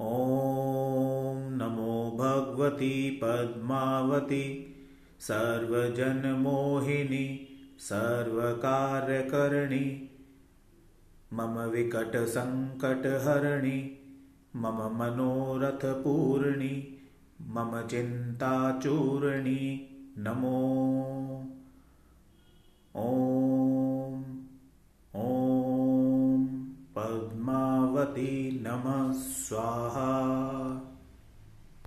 ॐ नमो भगवति पद्मावति सर्वजनमोहिनि सर्वकार्यकर्णि मम विकटसङ्कटहरणि मम मनोरथपूर्णि मम चिन्ताचूर्णि नमो ॐ पद्मावती नमः स्वाहा